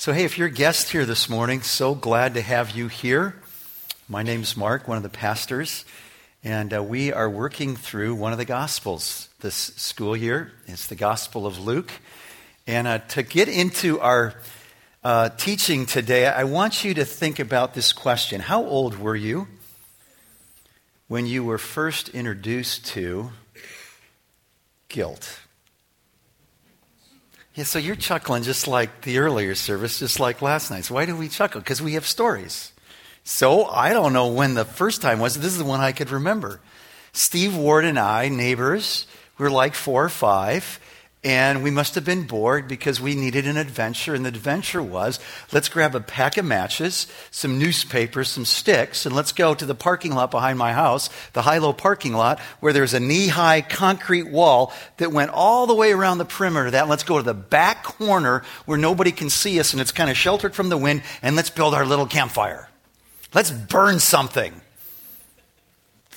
So, hey, if you're a guest here this morning, so glad to have you here. My name's Mark, one of the pastors, and uh, we are working through one of the Gospels this school year. It's the Gospel of Luke. And uh, to get into our uh, teaching today, I want you to think about this question How old were you when you were first introduced to guilt? Yeah, so you're chuckling just like the earlier service, just like last night's. Why do we chuckle? Because we have stories. So I don't know when the first time was. This is the one I could remember. Steve Ward and I, neighbors, we were like four or five, and we must have been bored because we needed an adventure. And the adventure was let's grab a pack of matches, some newspapers, some sticks, and let's go to the parking lot behind my house, the high low parking lot, where there's a knee high concrete wall that went all the way around the perimeter of that. Let's go to the back corner where nobody can see us and it's kind of sheltered from the wind, and let's build our little campfire. Let's burn something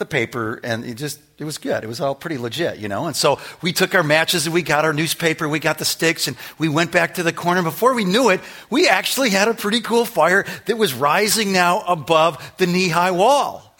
the paper and it just it was good. It was all pretty legit you know? And so we took our matches and we got our newspaper we got the sticks and we went back to the corner. Before we knew it we actually had a pretty cool fire that was rising now above the knee-high wall.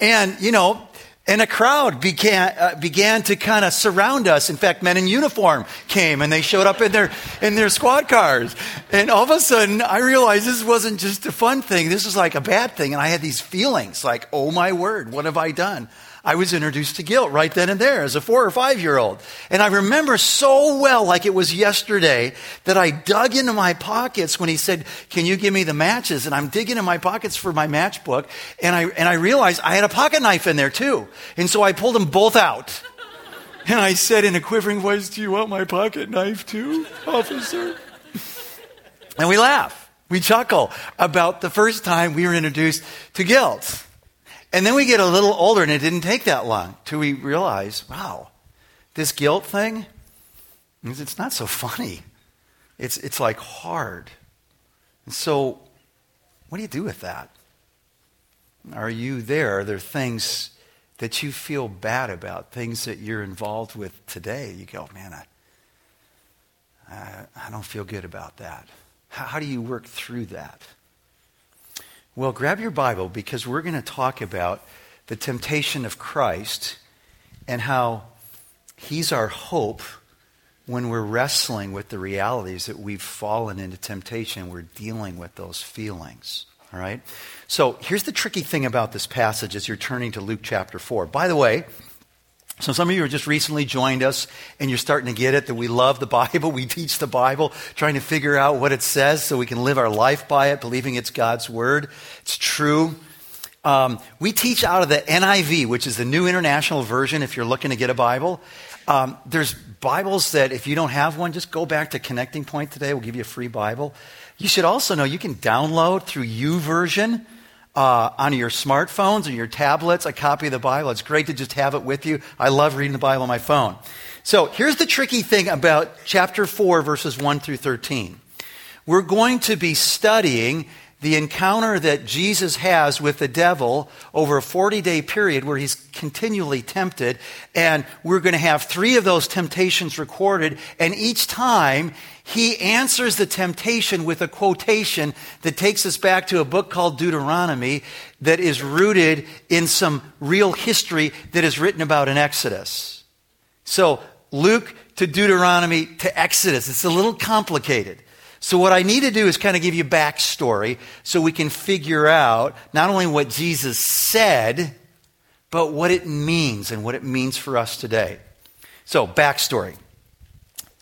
And you know and a crowd began, uh, began to kind of surround us. In fact, men in uniform came and they showed up in their, in their squad cars. And all of a sudden, I realized this wasn't just a fun thing. This was like a bad thing. And I had these feelings like, oh my word, what have I done? I was introduced to guilt right then and there as a four or five year old. And I remember so well, like it was yesterday, that I dug into my pockets when he said, Can you give me the matches? And I'm digging in my pockets for my matchbook. And I, and I realized I had a pocket knife in there too. And so I pulled them both out. And I said in a quivering voice, Do you want my pocket knife too, officer? And we laugh. We chuckle about the first time we were introduced to guilt. And then we get a little older, and it didn't take that long till we realize, wow, this guilt thing, it's not so funny. It's, it's like hard. And so, what do you do with that? Are you there? Are there things that you feel bad about, things that you're involved with today? You go, man, I, I, I don't feel good about that. How, how do you work through that? Well, grab your Bible because we're going to talk about the temptation of Christ and how he's our hope when we're wrestling with the realities that we've fallen into temptation. We're dealing with those feelings. All right? So here's the tricky thing about this passage as you're turning to Luke chapter 4. By the way, so some of you have just recently joined us and you're starting to get it that we love the Bible. We teach the Bible, trying to figure out what it says so we can live our life by it, believing it's God's word. It's true. Um, we teach out of the NIV, which is the New International Version if you're looking to get a Bible. Um, there's Bibles that if you don't have one, just go back to Connecting Point today. We'll give you a free Bible. You should also know you can download through YouVersion uh, on your smartphones and your tablets a copy of the Bible. It's great to just have it with you. I love reading the Bible on my phone. So here's the tricky thing about chapter 4, verses 1 through 13. We're going to be studying the encounter that Jesus has with the devil over a 40 day period where he's continually tempted. And we're going to have three of those temptations recorded. And each time he answers the temptation with a quotation that takes us back to a book called Deuteronomy that is rooted in some real history that is written about in Exodus. So Luke to Deuteronomy to Exodus. It's a little complicated. So, what I need to do is kind of give you backstory so we can figure out not only what Jesus said, but what it means and what it means for us today. So, backstory.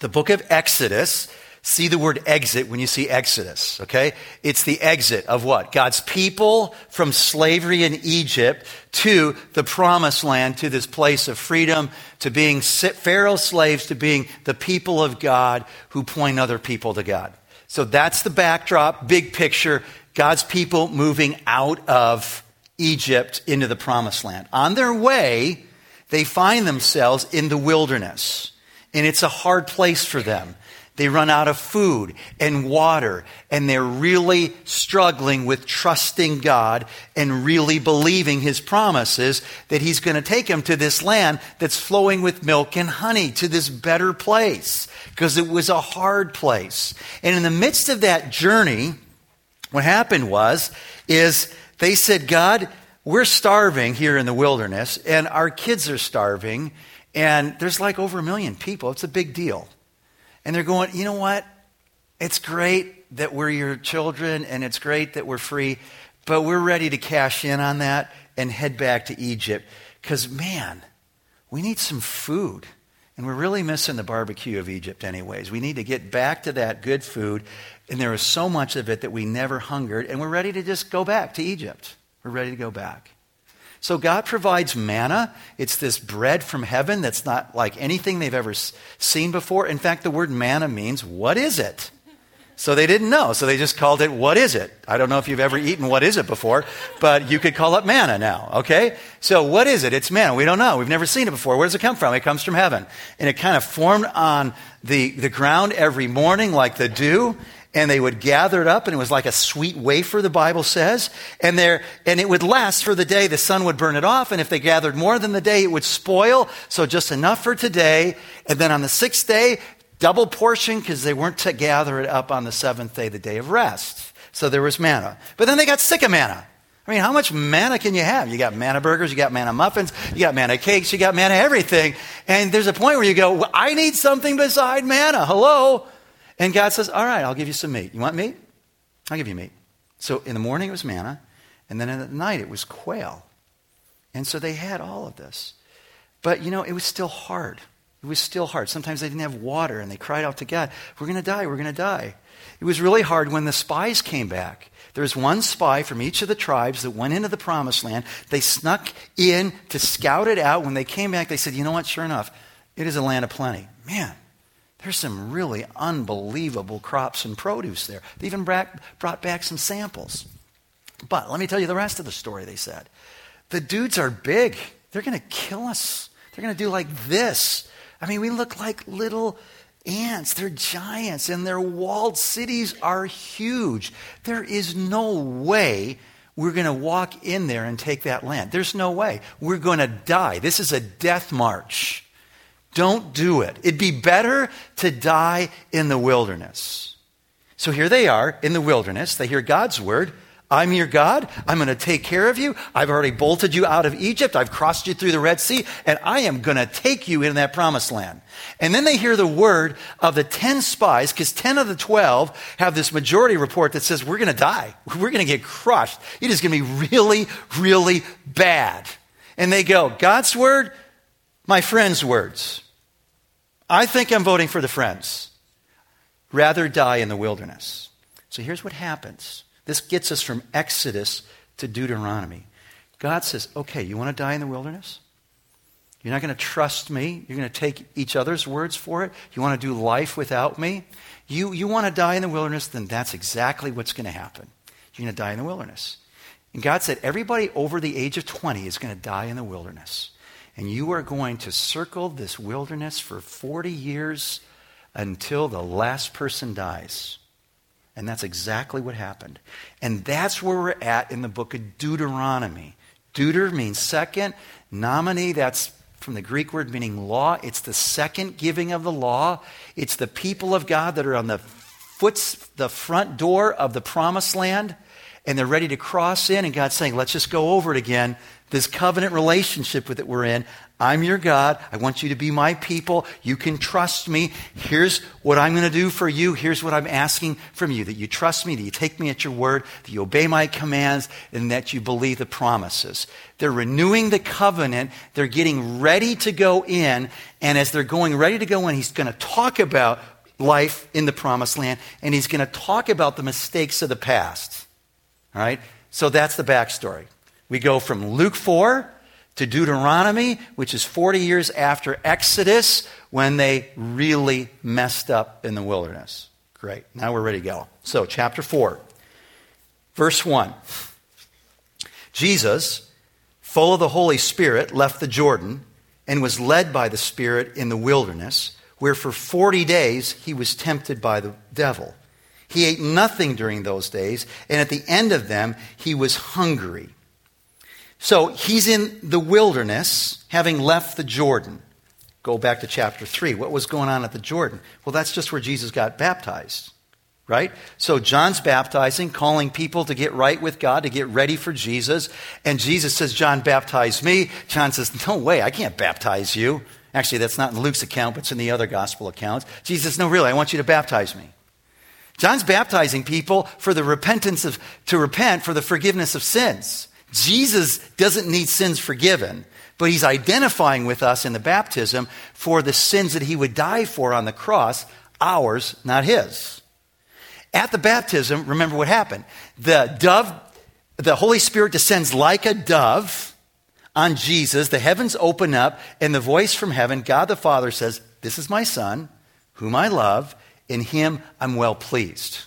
The book of Exodus, see the word exit when you see Exodus, okay? It's the exit of what? God's people from slavery in Egypt to the promised land, to this place of freedom, to being Pharaoh's slaves, to being the people of God who point other people to God. So that's the backdrop, big picture. God's people moving out of Egypt into the promised land. On their way, they find themselves in the wilderness. And it's a hard place for them. They run out of food and water, and they're really struggling with trusting God and really believing His promises that He's going to take them to this land that's flowing with milk and honey, to this better place, because it was a hard place. And in the midst of that journey, what happened was, is they said, God, we're starving here in the wilderness, and our kids are starving, and there's like over a million people. It's a big deal. And they're going, you know what? It's great that we're your children and it's great that we're free, but we're ready to cash in on that and head back to Egypt. Because, man, we need some food. And we're really missing the barbecue of Egypt, anyways. We need to get back to that good food. And there was so much of it that we never hungered. And we're ready to just go back to Egypt. We're ready to go back. So God provides manna. It's this bread from heaven that's not like anything they've ever seen before. In fact, the word manna means, what is it? So they didn't know. So they just called it, what is it? I don't know if you've ever eaten what is it before, but you could call it manna now, okay? So what is it? It's manna. We don't know. We've never seen it before. Where does it come from? It comes from heaven. And it kind of formed on the, the ground every morning like the dew and they would gather it up, and it was like a sweet wafer, the Bible says. And there, and it would last for the day. The sun would burn it off, and if they gathered more than the day, it would spoil. So just enough for today. And then on the sixth day, double portion because they weren't to gather it up on the seventh day, the day of rest. So there was manna. But then they got sick of manna. I mean, how much manna can you have? You got manna burgers, you got manna muffins, you got manna cakes, you got manna everything. And there's a point where you go, well, I need something beside manna. Hello? And God says, All right, I'll give you some meat. You want meat? I'll give you meat. So in the morning it was manna, and then the night it was quail. And so they had all of this. But you know, it was still hard. It was still hard. Sometimes they didn't have water and they cried out to God, We're going to die, we're going to die. It was really hard when the spies came back. There was one spy from each of the tribes that went into the promised land. They snuck in to scout it out. When they came back, they said, You know what? Sure enough, it is a land of plenty. Man, there's some really unbelievable crops and produce there. They even brought back some samples. But let me tell you the rest of the story, they said. The dudes are big. They're going to kill us. They're going to do like this. I mean, we look like little ants. They're giants, and their walled cities are huge. There is no way we're going to walk in there and take that land. There's no way. We're going to die. This is a death march. Don't do it. It'd be better to die in the wilderness. So here they are in the wilderness. They hear God's word. I'm your God. I'm going to take care of you. I've already bolted you out of Egypt. I've crossed you through the Red Sea, and I am going to take you in that promised land. And then they hear the word of the 10 spies, because 10 of the 12 have this majority report that says, We're going to die. We're going to get crushed. It is going to be really, really bad. And they go, God's word, my friend's words. I think I'm voting for the Friends. Rather die in the wilderness. So here's what happens. This gets us from Exodus to Deuteronomy. God says, okay, you want to die in the wilderness? You're not going to trust me. You're going to take each other's words for it. You want to do life without me. You, you want to die in the wilderness, then that's exactly what's going to happen. You're going to die in the wilderness. And God said, everybody over the age of 20 is going to die in the wilderness and you are going to circle this wilderness for 40 years until the last person dies. And that's exactly what happened. And that's where we're at in the book of Deuteronomy. Deuter means second. Nomine, that's from the Greek word meaning law. It's the second giving of the law. It's the people of God that are on the foots, the front door of the promised land, and they're ready to cross in. And God's saying, let's just go over it again this covenant relationship that we're in. I'm your God. I want you to be my people. You can trust me. Here's what I'm going to do for you. Here's what I'm asking from you that you trust me, that you take me at your word, that you obey my commands, and that you believe the promises. They're renewing the covenant. They're getting ready to go in. And as they're going ready to go in, he's going to talk about life in the promised land, and he's going to talk about the mistakes of the past. All right? So that's the backstory. We go from Luke 4 to Deuteronomy, which is 40 years after Exodus when they really messed up in the wilderness. Great. Now we're ready to go. So, chapter 4, verse 1. Jesus, full of the Holy Spirit, left the Jordan and was led by the Spirit in the wilderness, where for 40 days he was tempted by the devil. He ate nothing during those days, and at the end of them, he was hungry. So he's in the wilderness, having left the Jordan. Go back to chapter 3. What was going on at the Jordan? Well, that's just where Jesus got baptized, right? So John's baptizing, calling people to get right with God, to get ready for Jesus. And Jesus says, John, baptize me. John says, No way, I can't baptize you. Actually, that's not in Luke's account, but it's in the other gospel accounts. Jesus says, No, really, I want you to baptize me. John's baptizing people for the repentance of, to repent for the forgiveness of sins. Jesus doesn't need sins forgiven, but he's identifying with us in the baptism for the sins that he would die for on the cross, ours, not his. At the baptism, remember what happened. The dove, the Holy Spirit descends like a dove on Jesus. The heavens open up, and the voice from heaven, God the Father says, This is my Son, whom I love in him I'm well pleased.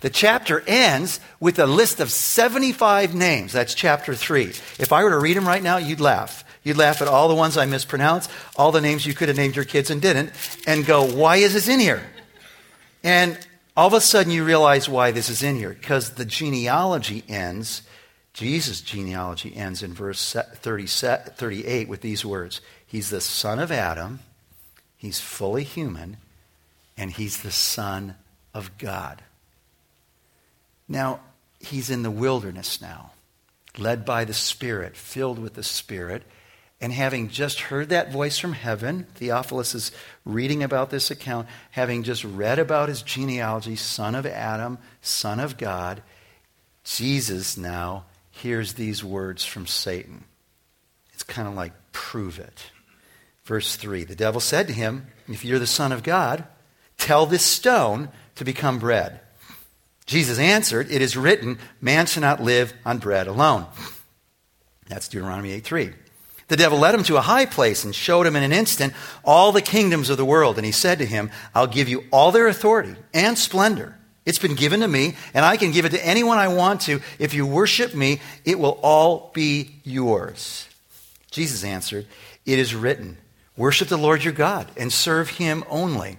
The chapter ends with a list of 75 names. That's chapter 3. If I were to read them right now, you'd laugh. You'd laugh at all the ones I mispronounced, all the names you could have named your kids and didn't, and go, why is this in here? And all of a sudden you realize why this is in here. Because the genealogy ends, Jesus' genealogy ends in verse 30, 38 with these words He's the son of Adam, he's fully human, and he's the Son of God. Now, he's in the wilderness now, led by the Spirit, filled with the Spirit. And having just heard that voice from heaven, Theophilus is reading about this account, having just read about his genealogy, son of Adam, son of God, Jesus now hears these words from Satan. It's kind of like, prove it. Verse 3 The devil said to him, If you're the Son of God, Tell this stone to become bread. Jesus answered, It is written, man shall not live on bread alone. That's Deuteronomy 8 3. The devil led him to a high place and showed him in an instant all the kingdoms of the world. And he said to him, I'll give you all their authority and splendor. It's been given to me, and I can give it to anyone I want to. If you worship me, it will all be yours. Jesus answered, It is written, Worship the Lord your God and serve him only.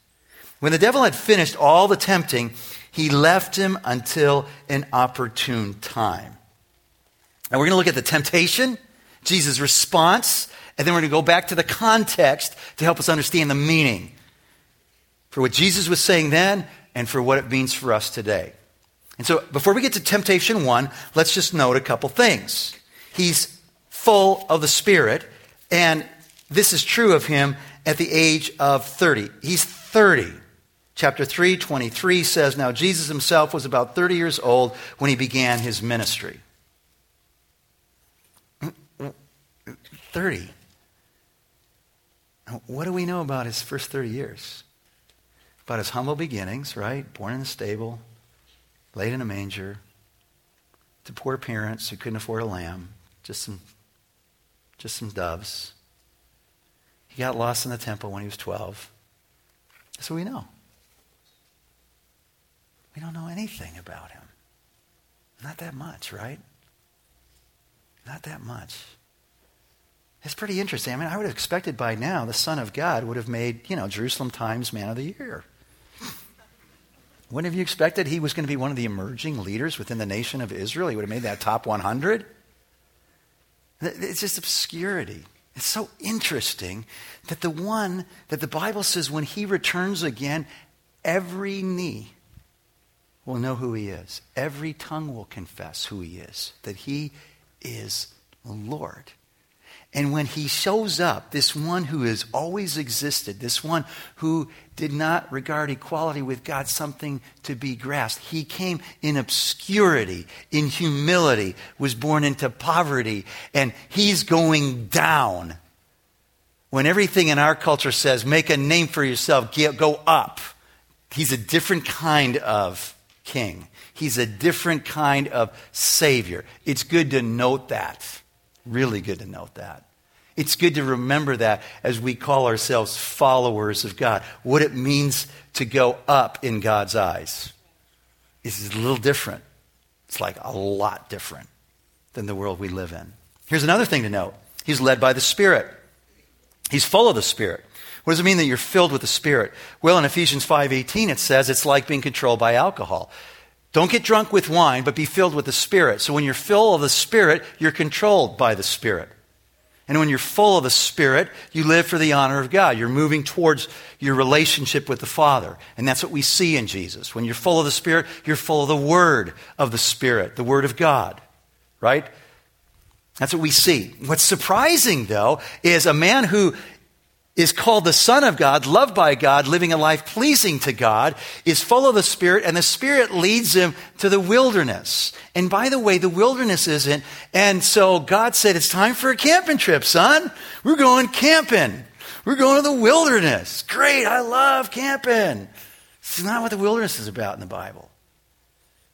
When the devil had finished all the tempting, he left him until an opportune time. Now we're going to look at the temptation, Jesus' response, and then we're going to go back to the context to help us understand the meaning for what Jesus was saying then and for what it means for us today. And so before we get to temptation one, let's just note a couple things. He's full of the Spirit, and this is true of him at the age of 30. He's 30. Chapter 3, 23 says, Now Jesus himself was about 30 years old when he began his ministry. 30. What do we know about his first 30 years? About his humble beginnings, right? Born in a stable, laid in a manger, to poor parents who couldn't afford a lamb, just some, just some doves. He got lost in the temple when he was 12. That's what we know. We don't know anything about him. Not that much, right? Not that much. It's pretty interesting. I mean, I would have expected by now the Son of God would have made, you know, Jerusalem Times Man of the Year. Wouldn't have you expected he was going to be one of the emerging leaders within the nation of Israel? He would have made that top 100? It's just obscurity. It's so interesting that the one that the Bible says when he returns again, every knee will know who he is. Every tongue will confess who he is, that he is Lord. And when he shows up, this one who has always existed, this one who did not regard equality with God something to be grasped, he came in obscurity, in humility, was born into poverty, and he's going down when everything in our culture says, make a name for yourself, go up, he's a different kind of king. He's a different kind of savior. It's good to note that. Really good to note that. It's good to remember that as we call ourselves followers of God, what it means to go up in God's eyes is a little different. It's like a lot different than the world we live in. Here's another thing to note He's led by the Spirit. He's full of the Spirit. What does it mean that you're filled with the Spirit? Well, in Ephesians 5:18 it says it's like being controlled by alcohol. Don't get drunk with wine, but be filled with the Spirit. So when you're full of the Spirit, you're controlled by the Spirit. And when you're full of the Spirit, you live for the honor of God. You're moving towards your relationship with the Father. And that's what we see in Jesus. When you're full of the Spirit, you're full of the Word of the Spirit, the Word of God. Right? That's what we see. What's surprising, though, is a man who is called the Son of God, loved by God, living a life pleasing to God, is full of the Spirit, and the Spirit leads him to the wilderness. And by the way, the wilderness isn't. And so God said, It's time for a camping trip, son. We're going camping. We're going to the wilderness. Great. I love camping. This is not what the wilderness is about in the Bible.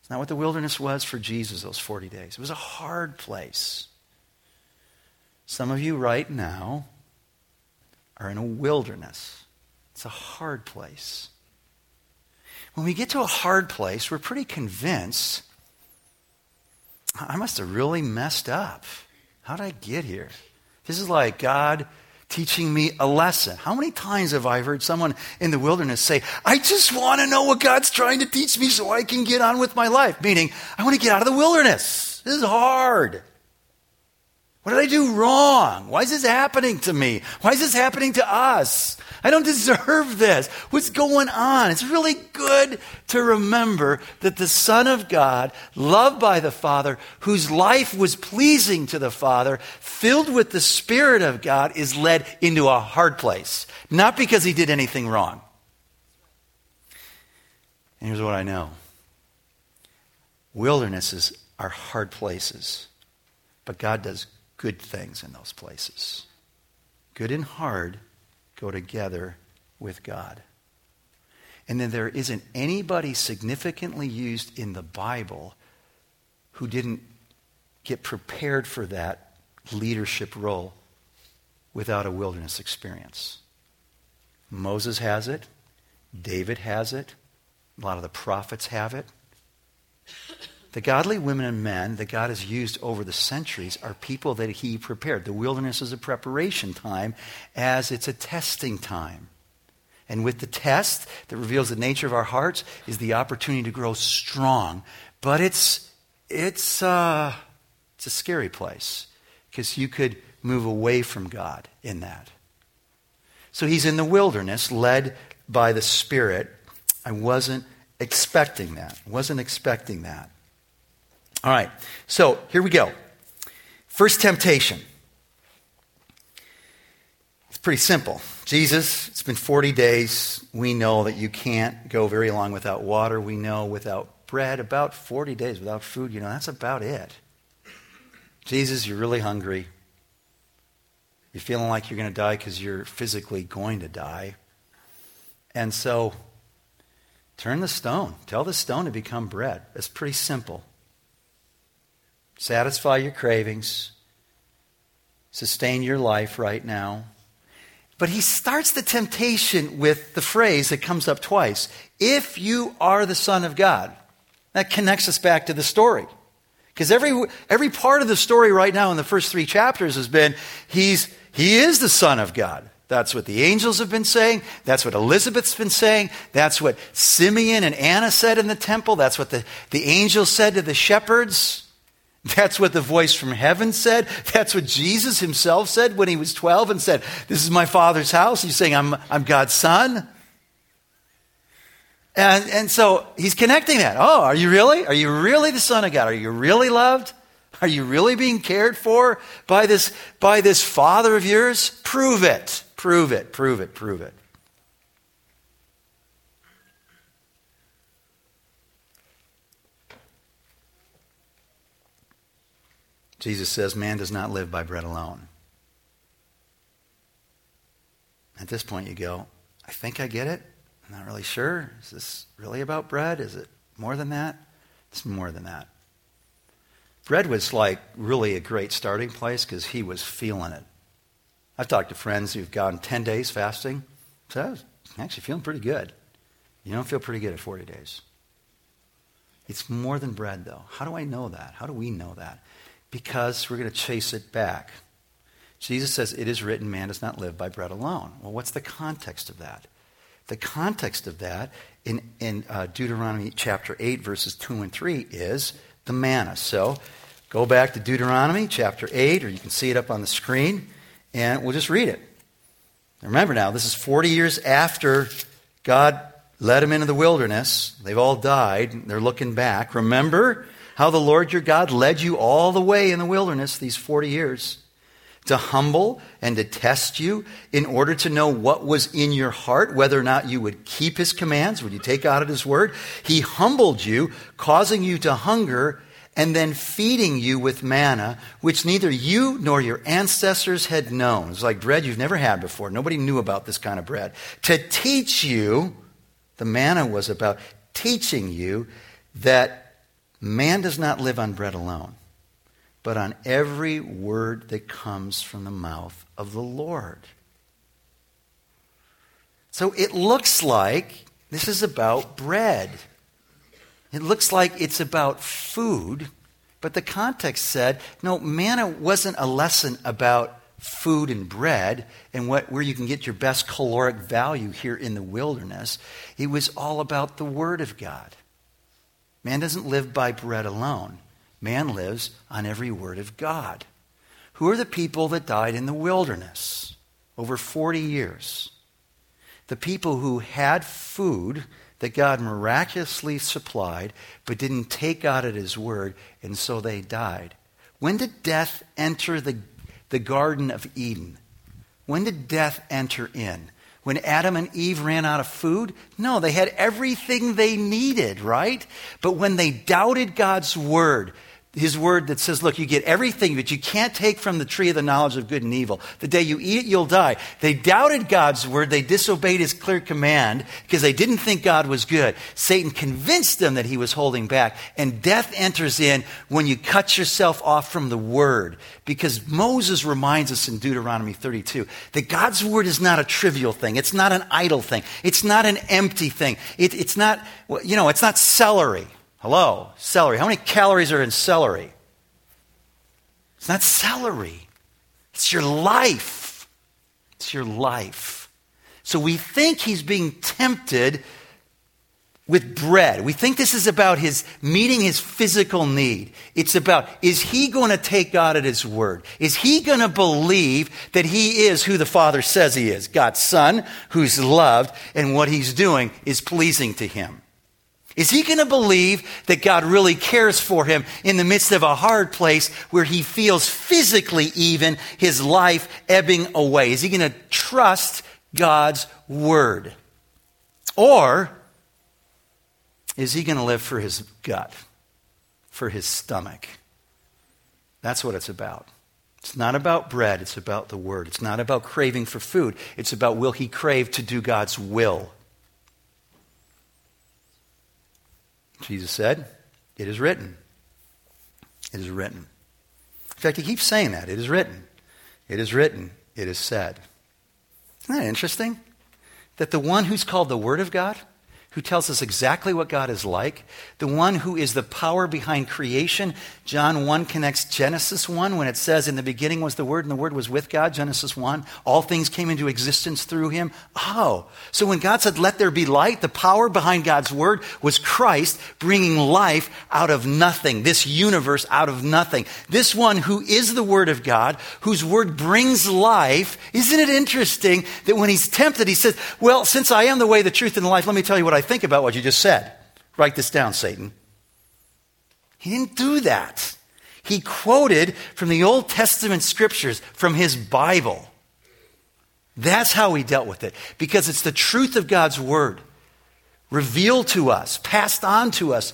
It's not what the wilderness was for Jesus those 40 days. It was a hard place. Some of you right now are in a wilderness. It's a hard place. When we get to a hard place, we're pretty convinced I must have really messed up. How did I get here? This is like God teaching me a lesson. How many times have I heard someone in the wilderness say, I just want to know what God's trying to teach me so I can get on with my life? Meaning, I want to get out of the wilderness. This is hard. What did I do wrong? Why is this happening to me? Why is this happening to us? I don't deserve this. What's going on? It's really good to remember that the Son of God, loved by the Father, whose life was pleasing to the Father, filled with the Spirit of God, is led into a hard place. Not because he did anything wrong. And here's what I know wildernesses are hard places, but God does good things in those places. Good and hard go together with God. And then there isn't anybody significantly used in the Bible who didn't get prepared for that leadership role without a wilderness experience. Moses has it, David has it, a lot of the prophets have it. The godly women and men that God has used over the centuries are people that He prepared. The wilderness is a preparation time as it's a testing time. And with the test that reveals the nature of our hearts is the opportunity to grow strong. But it's, it's, uh, it's a scary place because you could move away from God in that. So he's in the wilderness, led by the Spirit. I wasn't expecting that. wasn't expecting that. All right, so here we go. First temptation. It's pretty simple. Jesus, it's been 40 days. We know that you can't go very long without water. We know without bread, about 40 days without food, you know, that's about it. Jesus, you're really hungry. You're feeling like you're going to die because you're physically going to die. And so, turn the stone. Tell the stone to become bread. It's pretty simple satisfy your cravings, sustain your life right now. But he starts the temptation with the phrase that comes up twice if you are the Son of God. That connects us back to the story. Because every, every part of the story right now in the first three chapters has been he's, he is the Son of God. That's what the angels have been saying. That's what Elizabeth's been saying. That's what Simeon and Anna said in the temple. That's what the, the angels said to the shepherds. That's what the voice from heaven said. That's what Jesus himself said when he was 12 and said, This is my Father's house. He's saying, I'm, I'm God's son. And, and so he's connecting that. Oh, are you really? Are you really the Son of God? Are you really loved? Are you really being cared for by this, by this Father of yours? Prove it. Prove it. Prove it. Prove it. Jesus says, Man does not live by bread alone. At this point, you go, I think I get it. I'm not really sure. Is this really about bread? Is it more than that? It's more than that. Bread was like really a great starting place because he was feeling it. I've talked to friends who've gone 10 days fasting. So I was actually feeling pretty good. You don't feel pretty good at 40 days. It's more than bread, though. How do I know that? How do we know that? Because we're going to chase it back. Jesus says, It is written, man does not live by bread alone. Well, what's the context of that? The context of that in, in uh, Deuteronomy chapter 8, verses 2 and 3 is the manna. So go back to Deuteronomy chapter 8, or you can see it up on the screen, and we'll just read it. Remember now, this is 40 years after God led them into the wilderness. They've all died. They're looking back. Remember how the Lord your God led you all the way in the wilderness these 40 years to humble and to test you in order to know what was in your heart, whether or not you would keep his commands, would you take out at his word. He humbled you, causing you to hunger and then feeding you with manna, which neither you nor your ancestors had known. It's like bread you've never had before. Nobody knew about this kind of bread. To teach you the manna was about teaching you that man does not live on bread alone, but on every word that comes from the mouth of the Lord. So it looks like this is about bread. It looks like it's about food, but the context said no, manna wasn't a lesson about food and bread and what, where you can get your best caloric value here in the wilderness. It was all about the Word of God. Man doesn't live by bread alone, man lives on every Word of God. Who are the people that died in the wilderness over 40 years? The people who had food that God miraculously supplied, but didn't take God at His word, and so they died. When did death enter the the Garden of Eden. When did death enter in? When Adam and Eve ran out of food? No, they had everything they needed, right? But when they doubted God's word, his word that says, look, you get everything, but you can't take from the tree of the knowledge of good and evil. The day you eat it, you'll die. They doubted God's word. They disobeyed his clear command because they didn't think God was good. Satan convinced them that he was holding back. And death enters in when you cut yourself off from the word. Because Moses reminds us in Deuteronomy 32 that God's word is not a trivial thing. It's not an idle thing. It's not an empty thing. It, it's not, you know, it's not celery. Hello, celery. How many calories are in celery? It's not celery, it's your life. It's your life. So we think he's being tempted with bread. We think this is about his meeting his physical need. It's about, is he going to take God at his word? Is he going to believe that he is who the Father says he is? God's Son, who's loved, and what he's doing is pleasing to him. Is he going to believe that God really cares for him in the midst of a hard place where he feels physically even his life ebbing away? Is he going to trust God's word? Or is he going to live for his gut, for his stomach? That's what it's about. It's not about bread, it's about the word. It's not about craving for food, it's about will he crave to do God's will. Jesus said, It is written. It is written. In fact, he keeps saying that. It is written. It is written. It is said. Isn't that interesting? That the one who's called the Word of God who tells us exactly what God is like, the one who is the power behind creation. John 1 connects Genesis 1 when it says, In the beginning was the Word, and the Word was with God. Genesis 1. All things came into existence through him. Oh, so when God said, Let there be light, the power behind God's Word was Christ bringing life out of nothing, this universe out of nothing. This one who is the Word of God, whose Word brings life. Isn't it interesting that when he's tempted, he says, Well, since I am the way, the truth, and the life, let me tell you what I think about what you just said. Write this down, Satan. He didn't do that. He quoted from the Old Testament scriptures, from his Bible. That's how he dealt with it, because it's the truth of God's word revealed to us, passed on to us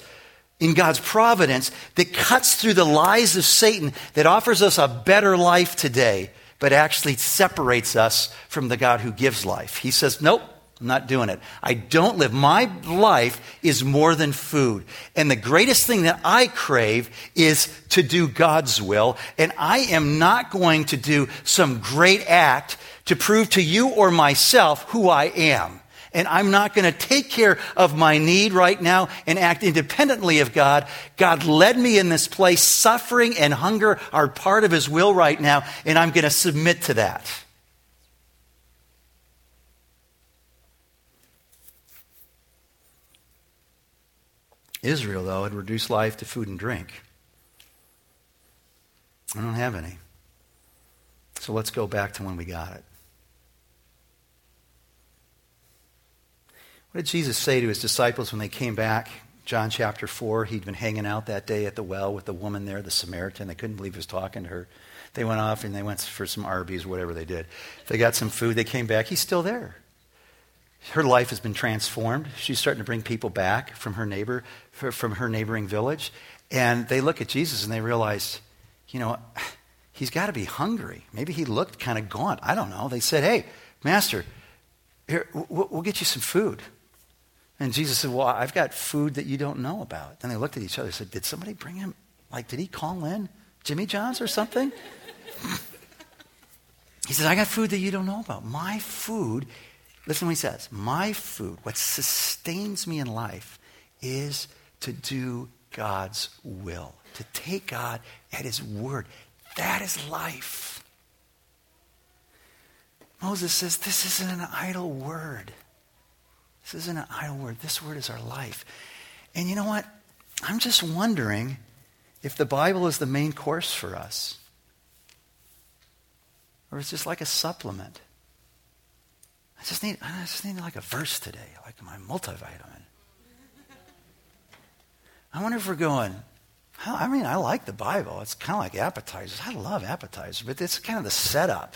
in God's providence that cuts through the lies of Satan that offers us a better life today but actually separates us from the God who gives life. He says, Nope, I'm not doing it. I don't live. My life is more than food. And the greatest thing that I crave is to do God's will. And I am not going to do some great act to prove to you or myself who I am. And I'm not going to take care of my need right now and act independently of God. God led me in this place. Suffering and hunger are part of His will right now, and I'm going to submit to that. Israel, though, had reduced life to food and drink. I don't have any. So let's go back to when we got it. What did Jesus say to his disciples when they came back? John chapter 4, he'd been hanging out that day at the well with the woman there, the Samaritan. They couldn't believe he was talking to her. They went off and they went for some Arby's, whatever they did. They got some food. They came back. He's still there. Her life has been transformed. She's starting to bring people back from her neighbor, from her neighboring village. And they look at Jesus and they realize, you know, he's got to be hungry. Maybe he looked kind of gaunt. I don't know. They said, hey, Master, here, we'll get you some food. And Jesus said, Well, I've got food that you don't know about. Then they looked at each other and said, Did somebody bring him? Like, did he call in Jimmy John's or something? he says, I got food that you don't know about. My food, listen to what he says. My food, what sustains me in life, is to do God's will, to take God at his word. That is life. Moses says, This isn't an idle word. This isn't an idle word. This word is our life. And you know what? I'm just wondering if the Bible is the main course for us. Or it's just like a supplement. I just need, I just need like a verse today, like my multivitamin. I wonder if we're going, I mean, I like the Bible. It's kind of like appetizers. I love appetizers, but it's kind of the setup.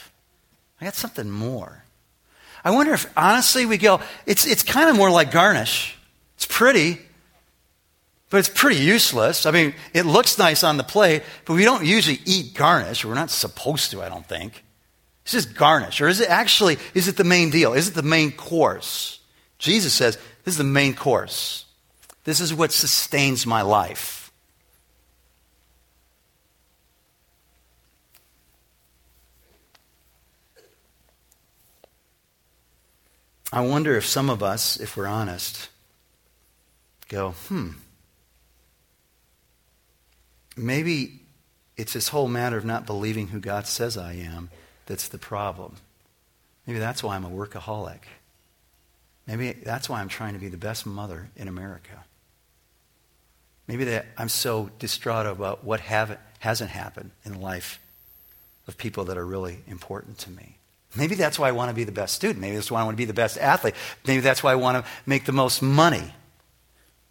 I got something more. I wonder if honestly we go, it's, it's kind of more like garnish. It's pretty, but it's pretty useless. I mean, it looks nice on the plate, but we don't usually eat garnish. We're not supposed to, I don't think. It's just garnish. Or is it actually, is it the main deal? Is it the main course? Jesus says, this is the main course. This is what sustains my life. I wonder if some of us, if we're honest, go, hmm, maybe it's this whole matter of not believing who God says I am that's the problem. Maybe that's why I'm a workaholic. Maybe that's why I'm trying to be the best mother in America. Maybe that I'm so distraught about what hasn't happened in the life of people that are really important to me. Maybe that's why I want to be the best student. Maybe that's why I want to be the best athlete. Maybe that's why I want to make the most money.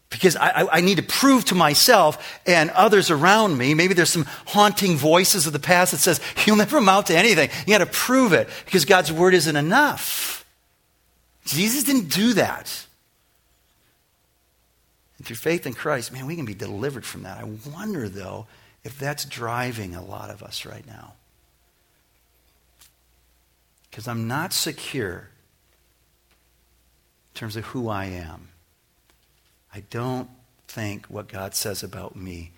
Because I, I, need to prove to myself and others around me, maybe there's some haunting voices of the past that says, you'll never amount to anything. You got to prove it because God's word isn't enough. Jesus didn't do that. Through faith in Christ, man, we can be delivered from that. I wonder, though, if that's driving a lot of us right now because I'm not secure in terms of who I am. I don't think what God says about me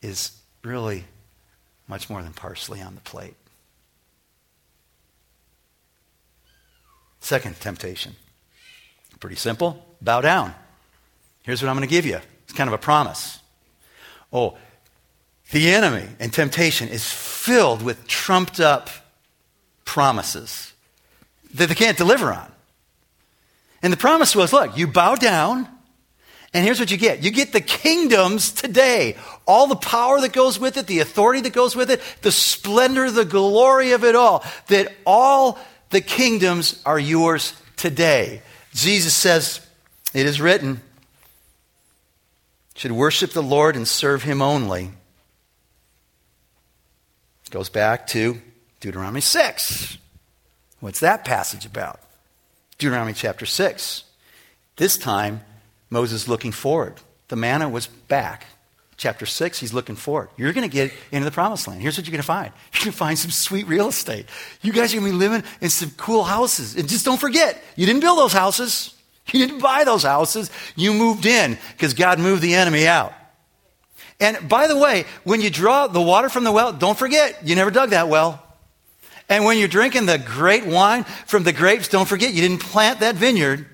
is really much more than parsley on the plate. Second temptation. Pretty simple. Bow down. Here's what I'm going to give you. It's kind of a promise. Oh, the enemy and temptation is filled with trumped up promises that they can't deliver on. And the promise was look, you bow down, and here's what you get you get the kingdoms today. All the power that goes with it, the authority that goes with it, the splendor, the glory of it all. That all the kingdoms are yours today. Jesus says, It is written, should worship the Lord and serve him only. Goes back to Deuteronomy 6. What's that passage about? Deuteronomy chapter 6. This time, Moses looking forward. The manna was back. chapter 6, he's looking forward. You're going to get into the promised land. Here's what you're going to find you're going to find some sweet real estate. You guys are going to be living in some cool houses. And just don't forget, you didn't build those houses, you didn't buy those houses. You moved in because God moved the enemy out. And by the way, when you draw the water from the well, don't forget, you never dug that well. And when you're drinking the great wine from the grapes, don't forget, you didn't plant that vineyard.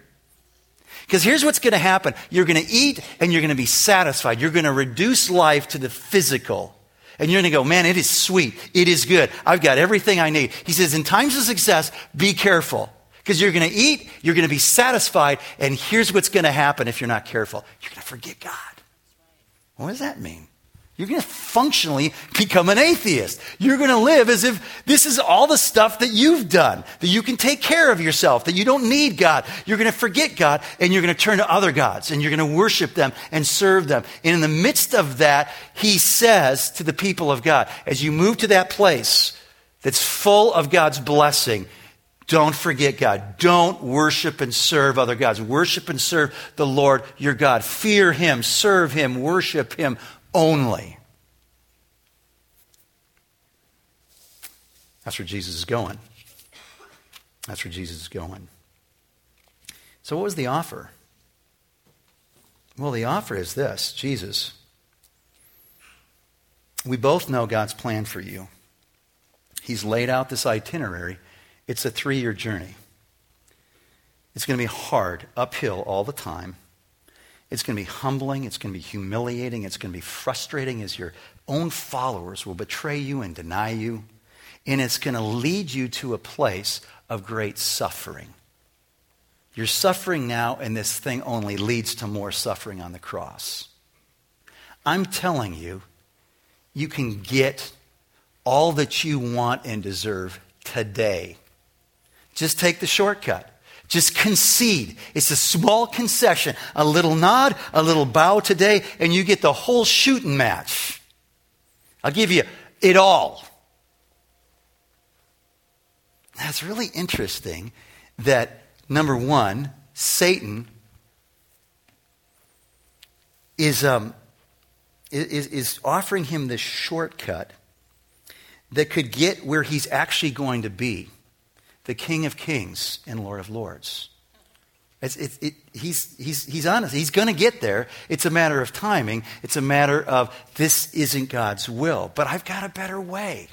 Because here's what's going to happen you're going to eat and you're going to be satisfied. You're going to reduce life to the physical. And you're going to go, man, it is sweet. It is good. I've got everything I need. He says, in times of success, be careful. Because you're going to eat, you're going to be satisfied, and here's what's going to happen if you're not careful you're going to forget God. What does that mean? You're going to functionally become an atheist. You're going to live as if this is all the stuff that you've done, that you can take care of yourself, that you don't need God. You're going to forget God and you're going to turn to other gods and you're going to worship them and serve them. And in the midst of that, he says to the people of God, as you move to that place that's full of God's blessing, don't forget God. Don't worship and serve other gods. Worship and serve the Lord your God. Fear Him, serve Him, worship Him, only. That's where Jesus is going. That's where Jesus is going. So, what was the offer? Well, the offer is this Jesus, we both know God's plan for you. He's laid out this itinerary. It's a three year journey. It's going to be hard, uphill all the time. It's going to be humbling. It's going to be humiliating. It's going to be frustrating as your own followers will betray you and deny you. And it's going to lead you to a place of great suffering. You're suffering now, and this thing only leads to more suffering on the cross. I'm telling you, you can get all that you want and deserve today. Just take the shortcut. Just concede. It's a small concession, a little nod, a little bow today, and you get the whole shooting match. I'll give you it all. That's really interesting that, number one, Satan is, um, is, is offering him this shortcut that could get where he's actually going to be the King of Kings and Lord of Lords. It, it, he's, he's, he's honest. He's going to get there. It's a matter of timing. It's a matter of this isn't God's will, but I've got a better way.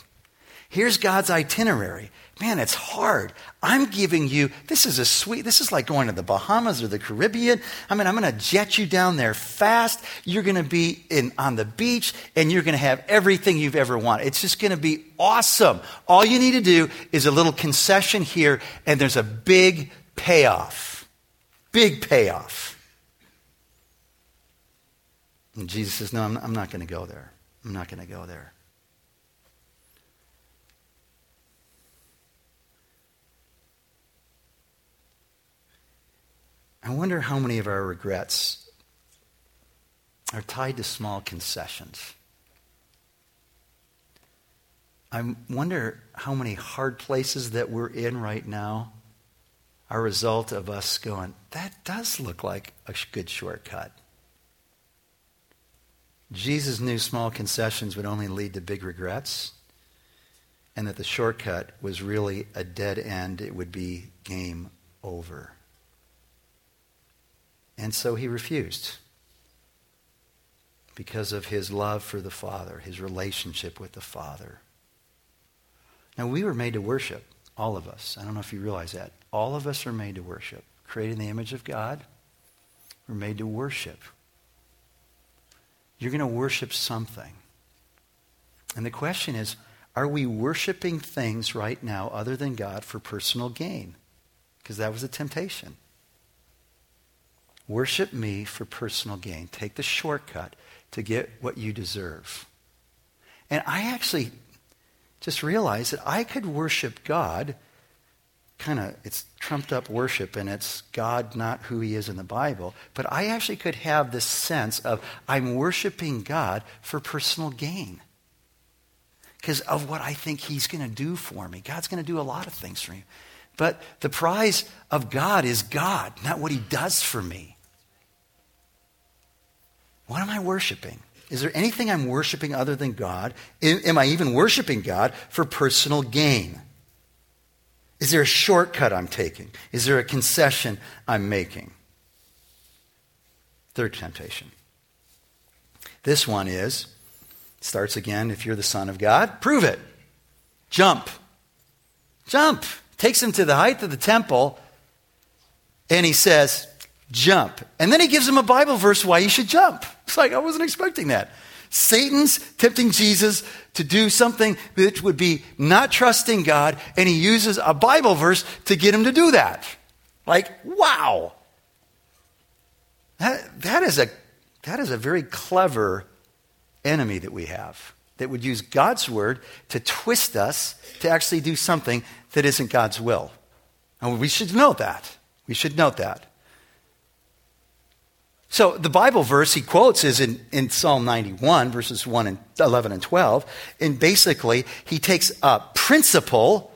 Here's God's itinerary. Man, it's hard. I'm giving you, this is a sweet, this is like going to the Bahamas or the Caribbean. I mean, I'm going to jet you down there fast. You're going to be in, on the beach and you're going to have everything you've ever wanted. It's just going to be awesome. All you need to do is a little concession here and there's a big payoff. Big payoff. And Jesus says, No, I'm, I'm not going to go there. I'm not going to go there. I wonder how many of our regrets are tied to small concessions. I wonder how many hard places that we're in right now are a result of us going, that does look like a good shortcut. Jesus knew small concessions would only lead to big regrets, and that the shortcut was really a dead end. It would be game over. And so he refused because of his love for the Father, his relationship with the Father. Now, we were made to worship, all of us. I don't know if you realize that. All of us are made to worship. Created in the image of God, we're made to worship. You're going to worship something. And the question is are we worshiping things right now other than God for personal gain? Because that was a temptation. Worship me for personal gain. Take the shortcut to get what you deserve. And I actually just realized that I could worship God, kind of, it's trumped up worship and it's God not who he is in the Bible, but I actually could have this sense of I'm worshiping God for personal gain because of what I think he's going to do for me. God's going to do a lot of things for me. But the prize of God is God, not what he does for me. What am I worshiping? Is there anything I'm worshiping other than God? Am I even worshiping God for personal gain? Is there a shortcut I'm taking? Is there a concession I'm making? Third temptation. This one is starts again if you're the Son of God, prove it. Jump. Jump. Takes him to the height of the temple and he says, Jump. And then he gives him a Bible verse why he should jump. It's like, I wasn't expecting that. Satan's tempting Jesus to do something that would be not trusting God, and he uses a Bible verse to get him to do that. Like, wow. That, that, is, a, that is a very clever enemy that we have that would use God's word to twist us to actually do something that isn't God's will. And we should know that. We should note that. So the Bible verse he quotes is in, in Psalm 91, verses 1 and 11 and 12. And basically, he takes a principle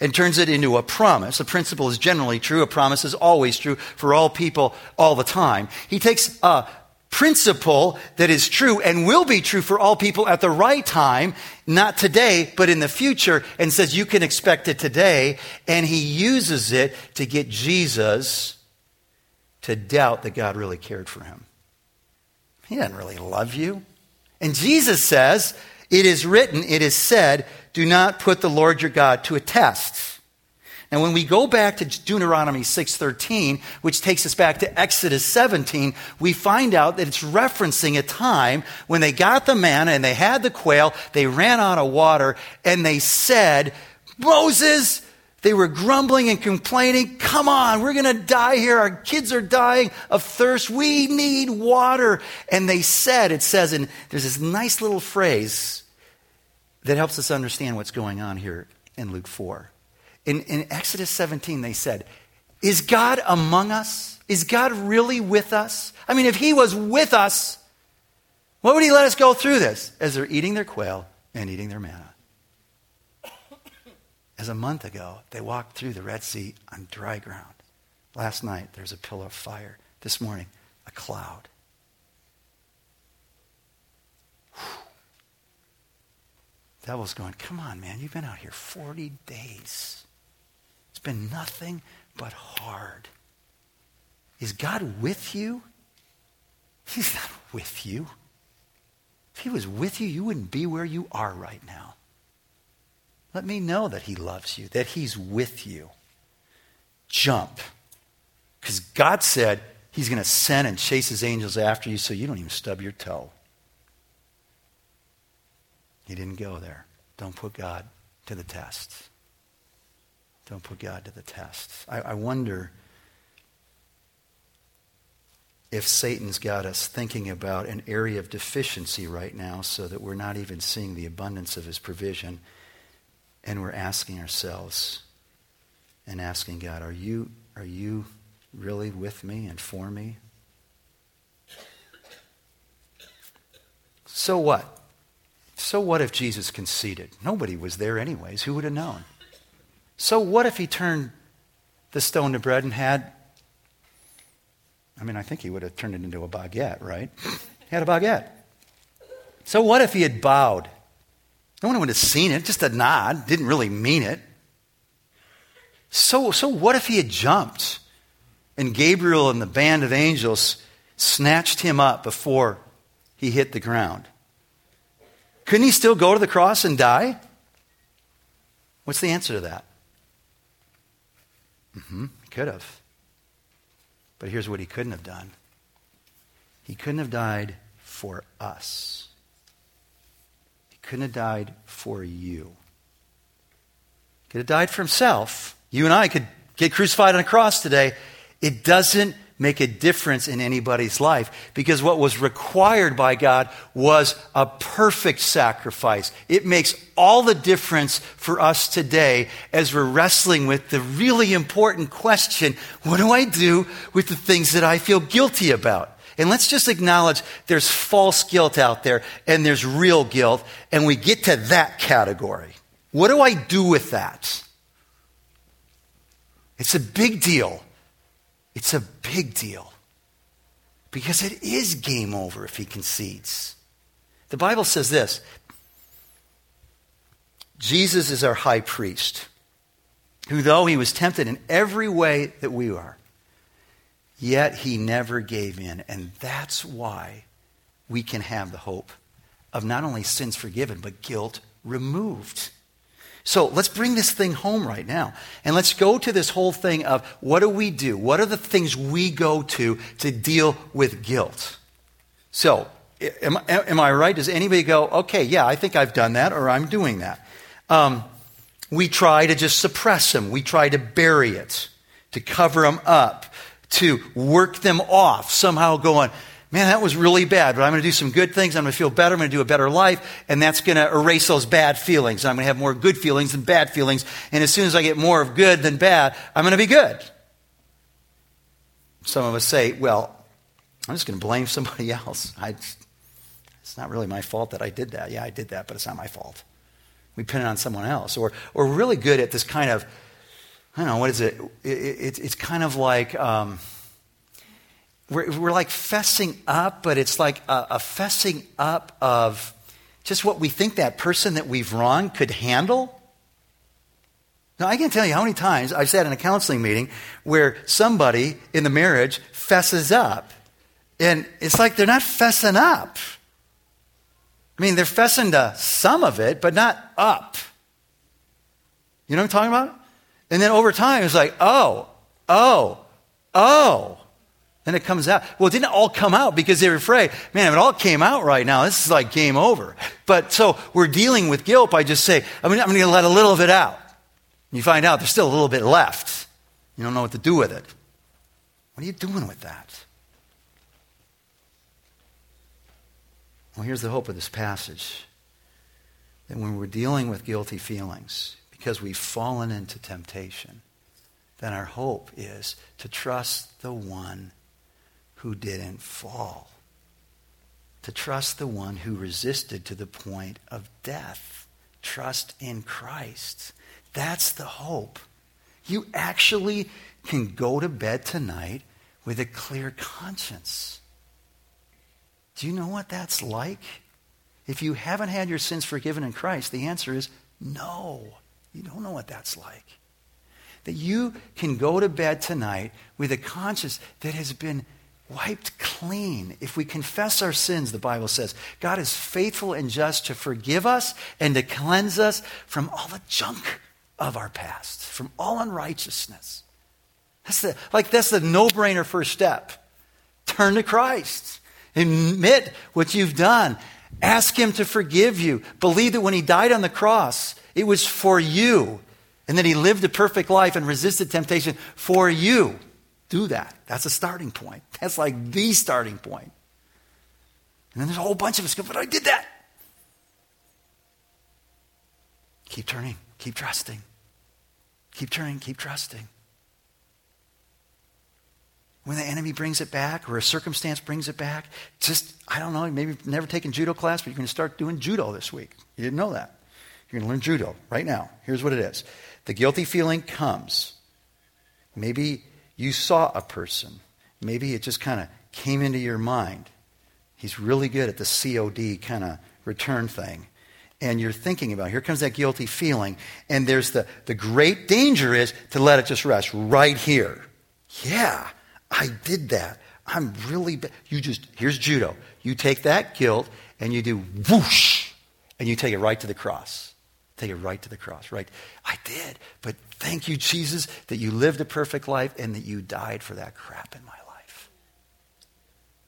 and turns it into a promise. A principle is generally true. A promise is always true for all people all the time. He takes a principle that is true and will be true for all people at the right time, not today, but in the future, and says you can expect it today. And he uses it to get Jesus to doubt that God really cared for him. He doesn't really love you. And Jesus says, It is written, it is said, do not put the Lord your God to a test. And when we go back to Deuteronomy 6:13, which takes us back to Exodus 17, we find out that it's referencing a time when they got the manna and they had the quail, they ran out of water, and they said, Moses, they were grumbling and complaining. Come on, we're going to die here. Our kids are dying of thirst. We need water. And they said, it says, and there's this nice little phrase that helps us understand what's going on here in Luke 4. In, in Exodus 17, they said, Is God among us? Is God really with us? I mean, if He was with us, why would He let us go through this? As they're eating their quail and eating their manna as a month ago, they walked through the Red Sea on dry ground. Last night, there's a pillar of fire. This morning, a cloud. Devil's going, come on, man, you've been out here 40 days. It's been nothing but hard. Is God with you? He's not with you. If he was with you, you wouldn't be where you are right now. Let me know that He loves you, that He's with you. Jump. Because God said He's going to send and chase His angels after you so you don't even stub your toe. He didn't go there. Don't put God to the test. Don't put God to the test. I, I wonder if Satan's got us thinking about an area of deficiency right now so that we're not even seeing the abundance of his provision and we're asking ourselves and asking God, are you, are you really with me and for me? So what? So what if Jesus conceded? Nobody was there anyways. Who would have known? So what if he turned the stone to bread and had I mean, I think he would have turned it into a baguette, right? He had a baguette. So what if he had bowed no one would have seen it, just a nod, didn't really mean it. So, so what if he had jumped and Gabriel and the band of angels snatched him up before he hit the ground? Couldn't he still go to the cross and die? What's the answer to that? Mm-hmm, he could have. But here's what he couldn't have done he couldn't have died for us couldn't have died for you. Could have died for himself. You and I could get crucified on a cross today. It doesn't make a difference in anybody's life because what was required by God was a perfect sacrifice. It makes all the difference for us today as we're wrestling with the really important question what do I do with the things that I feel guilty about? And let's just acknowledge there's false guilt out there and there's real guilt, and we get to that category. What do I do with that? It's a big deal. It's a big deal. because it is game over if he concedes. The Bible says this Jesus is our high priest, who, though he was tempted in every way that we are, yet he never gave in. And that's why we can have the hope of not only sins forgiven, but guilt removed. So let's bring this thing home right now. And let's go to this whole thing of what do we do? What are the things we go to to deal with guilt? So, am, am I right? Does anybody go, okay, yeah, I think I've done that or I'm doing that? Um, we try to just suppress them. We try to bury it, to cover them up, to work them off, somehow going, man, that was really bad, but I'm going to do some good things. I'm going to feel better. I'm going to do a better life. And that's going to erase those bad feelings. I'm going to have more good feelings than bad feelings. And as soon as I get more of good than bad, I'm going to be good. Some of us say, well, I'm just going to blame somebody else. I, it's not really my fault that I did that. Yeah, I did that, but it's not my fault. We pin it on someone else. Or, or we're really good at this kind of, I don't know, what is it? it, it it's kind of like, um, we're, we're like fessing up, but it's like a, a fessing up of just what we think that person that we've wronged could handle. Now, I can tell you how many times I've sat in a counseling meeting where somebody in the marriage fesses up. And it's like they're not fessing up. I mean, they're fessing to some of it, but not up. You know what I'm talking about? And then over time, it's like, oh, oh, oh. Then it comes out. Well, it didn't all come out because they were afraid. Man, if it all came out right now, this is like game over. But so we're dealing with guilt by just saying, I mean, I'm going to let a little of it out. And You find out there's still a little bit left. You don't know what to do with it. What are you doing with that? Well, here's the hope of this passage that when we're dealing with guilty feelings, because we've fallen into temptation, then our hope is to trust the one who didn't fall. To trust the one who resisted to the point of death. Trust in Christ. That's the hope. You actually can go to bed tonight with a clear conscience. Do you know what that's like? If you haven't had your sins forgiven in Christ, the answer is no. You don't know what that's like. That you can go to bed tonight with a conscience that has been wiped clean. If we confess our sins, the Bible says, God is faithful and just to forgive us and to cleanse us from all the junk of our past, from all unrighteousness. That's the, like, that's the no brainer first step. Turn to Christ. Admit what you've done. Ask Him to forgive you. Believe that when He died on the cross, it was for you. And that He lived a perfect life and resisted temptation for you do that. That's a starting point. That's like the starting point. And then there's a whole bunch of us go, but I did that. Keep turning, keep trusting. Keep turning, keep trusting. When the enemy brings it back or a circumstance brings it back, just, I don't know, maybe you've never taken judo class, but you're going to start doing judo this week. You didn't know that. You're going to learn judo right now. Here's what it is the guilty feeling comes. Maybe you saw a person. Maybe it just kind of came into your mind. He's really good at the COD kind of return thing. And you're thinking about, here comes that guilty feeling. And there's the, the great danger is to let it just rest right here. Yeah, I did that. I'm really bad. You just, here's judo. You take that guilt and you do whoosh, and you take it right to the cross. Take it right to the cross, right? I did, but thank you, Jesus, that you lived a perfect life and that you died for that crap in my life.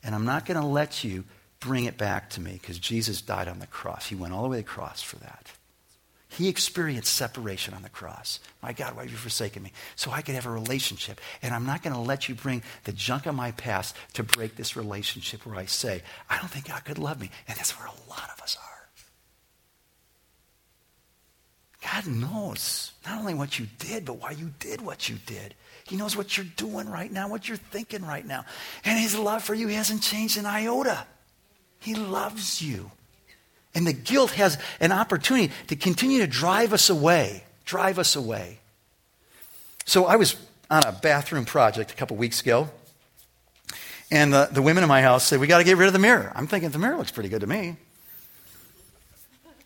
And I'm not going to let you bring it back to me because Jesus died on the cross. He went all the way to the cross for that. He experienced separation on the cross. My God, why have you forsaken me? So I could have a relationship. And I'm not going to let you bring the junk of my past to break this relationship where I say, I don't think God could love me. And that's where a lot of us are. God knows not only what you did, but why you did what you did. He knows what you're doing right now, what you're thinking right now. And his love for you hasn't changed an iota. He loves you. And the guilt has an opportunity to continue to drive us away, drive us away. So I was on a bathroom project a couple weeks ago, And the, the women in my house said, We got to get rid of the mirror. I'm thinking, The mirror looks pretty good to me.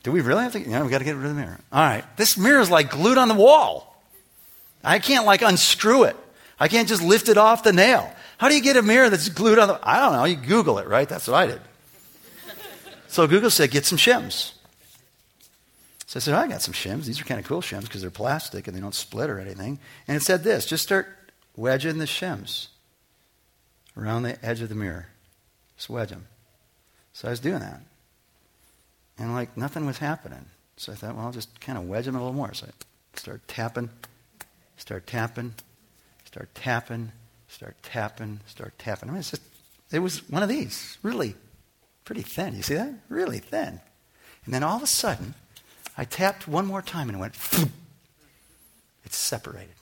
Do we really have to? Yeah, we got to get rid of the mirror. All right. This mirror is like glued on the wall. I can't like unscrew it. I can't just lift it off the nail. How do you get a mirror that's glued on the? I don't know. You Google it, right? That's what I did. So Google said, get some shims. So I said, oh, I got some shims. These are kind of cool shims because they're plastic and they don't split or anything. And it said this: just start wedging the shims around the edge of the mirror. Just wedge them. So I was doing that. And like nothing was happening. So I thought, well, I'll just kind of wedge them a little more. So I start tapping, start tapping, start tapping, start tapping, start tapping. I mean, it's just, it was one of these, really pretty thin. You see that? Really thin. And then all of a sudden, I tapped one more time and it went, it's separated.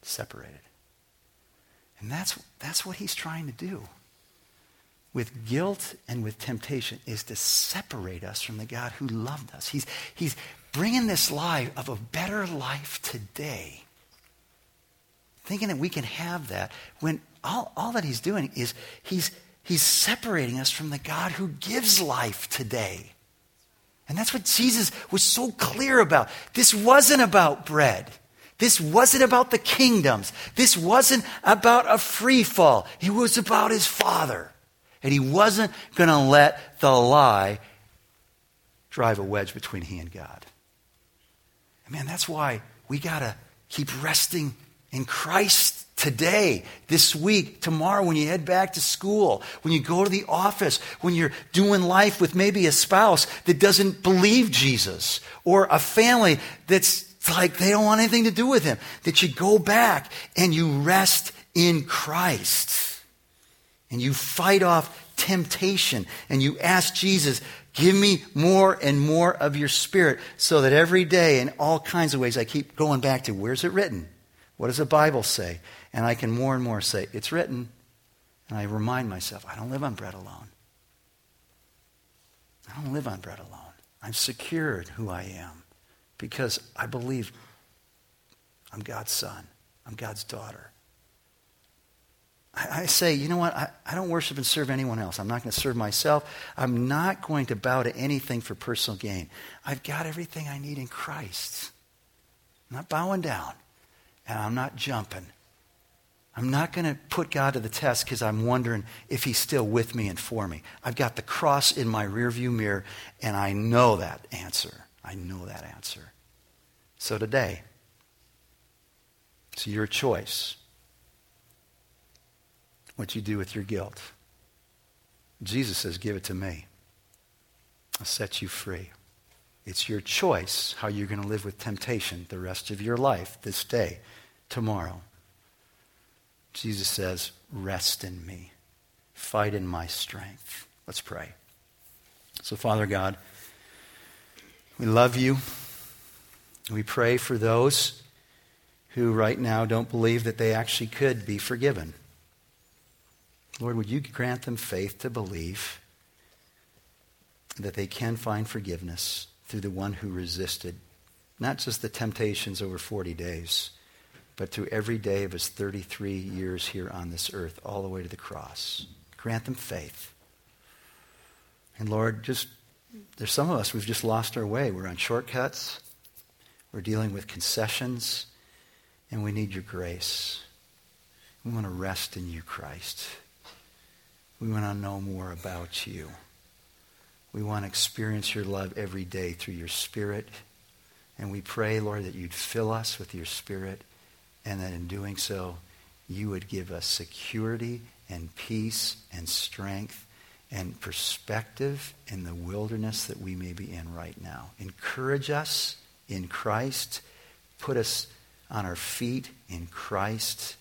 Separated. And that's, that's what he's trying to do with guilt and with temptation is to separate us from the God who loved us. He's, he's bringing this lie of a better life today, thinking that we can have that when all, all that he's doing is he's, he's separating us from the God who gives life today. And that's what Jesus was so clear about. This wasn't about bread. This wasn't about the kingdoms. This wasn't about a free fall. It was about his Father. And he wasn't going to let the lie drive a wedge between he and God. And man, that's why we got to keep resting in Christ today, this week, tomorrow, when you head back to school, when you go to the office, when you're doing life with maybe a spouse that doesn't believe Jesus, or a family that's like they don't want anything to do with him, that you go back and you rest in Christ and you fight off temptation and you ask Jesus, give me more and more of your spirit so that every day in all kinds of ways I keep going back to where's it written? What does the Bible say? And I can more and more say, it's written. And I remind myself, I don't live on bread alone. I don't live on bread alone. I'm secure in who I am because I believe I'm God's son. I'm God's daughter. I, say, you know what? I, I don't worship and serve anyone else. I'm not going to serve myself. I'm not going to bow to anything for personal gain. I've got everything I need in Christ. I'm not bowing down, and I'm not jumping. I'm not going to put God to the test because I'm wondering if He's still with me and for me. I've got the cross in my rearview mirror, and I know that answer. I know that answer. So today, it's your choice what you do with your guilt. Jesus says, Give it to me. I'll set you free. It's your choice how you're going to live with temptation the rest of your life, this day, tomorrow. Jesus says, Rest in me, fight in my strength. Let's pray. So, Father God, we love you. We pray for those who right now don't believe that they actually could be forgiven. Lord, would you grant them faith to believe that they can find forgiveness through the one who resisted not just the temptations over 40 days, but through every day of his 33 years here on this earth, all the way to the cross. Grant them faith. And Lord, just there's some of us we've just lost our way. We're on shortcuts. We're dealing with concessions, and we need your grace. We want to rest in you, Christ. We want to know more about you. We want to experience your love every day through your Spirit. And we pray, Lord, that you'd fill us with your Spirit and that in doing so, you would give us security and peace and strength and perspective in the wilderness that we may be in right now. Encourage us in Christ. Put us on our feet in Christ.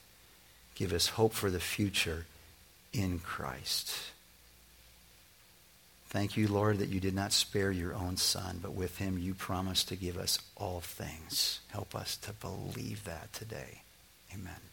Give us hope for the future in Christ. Thank you, Lord, that you did not spare your own son, but with him you promised to give us all things. Help us to believe that today. Amen.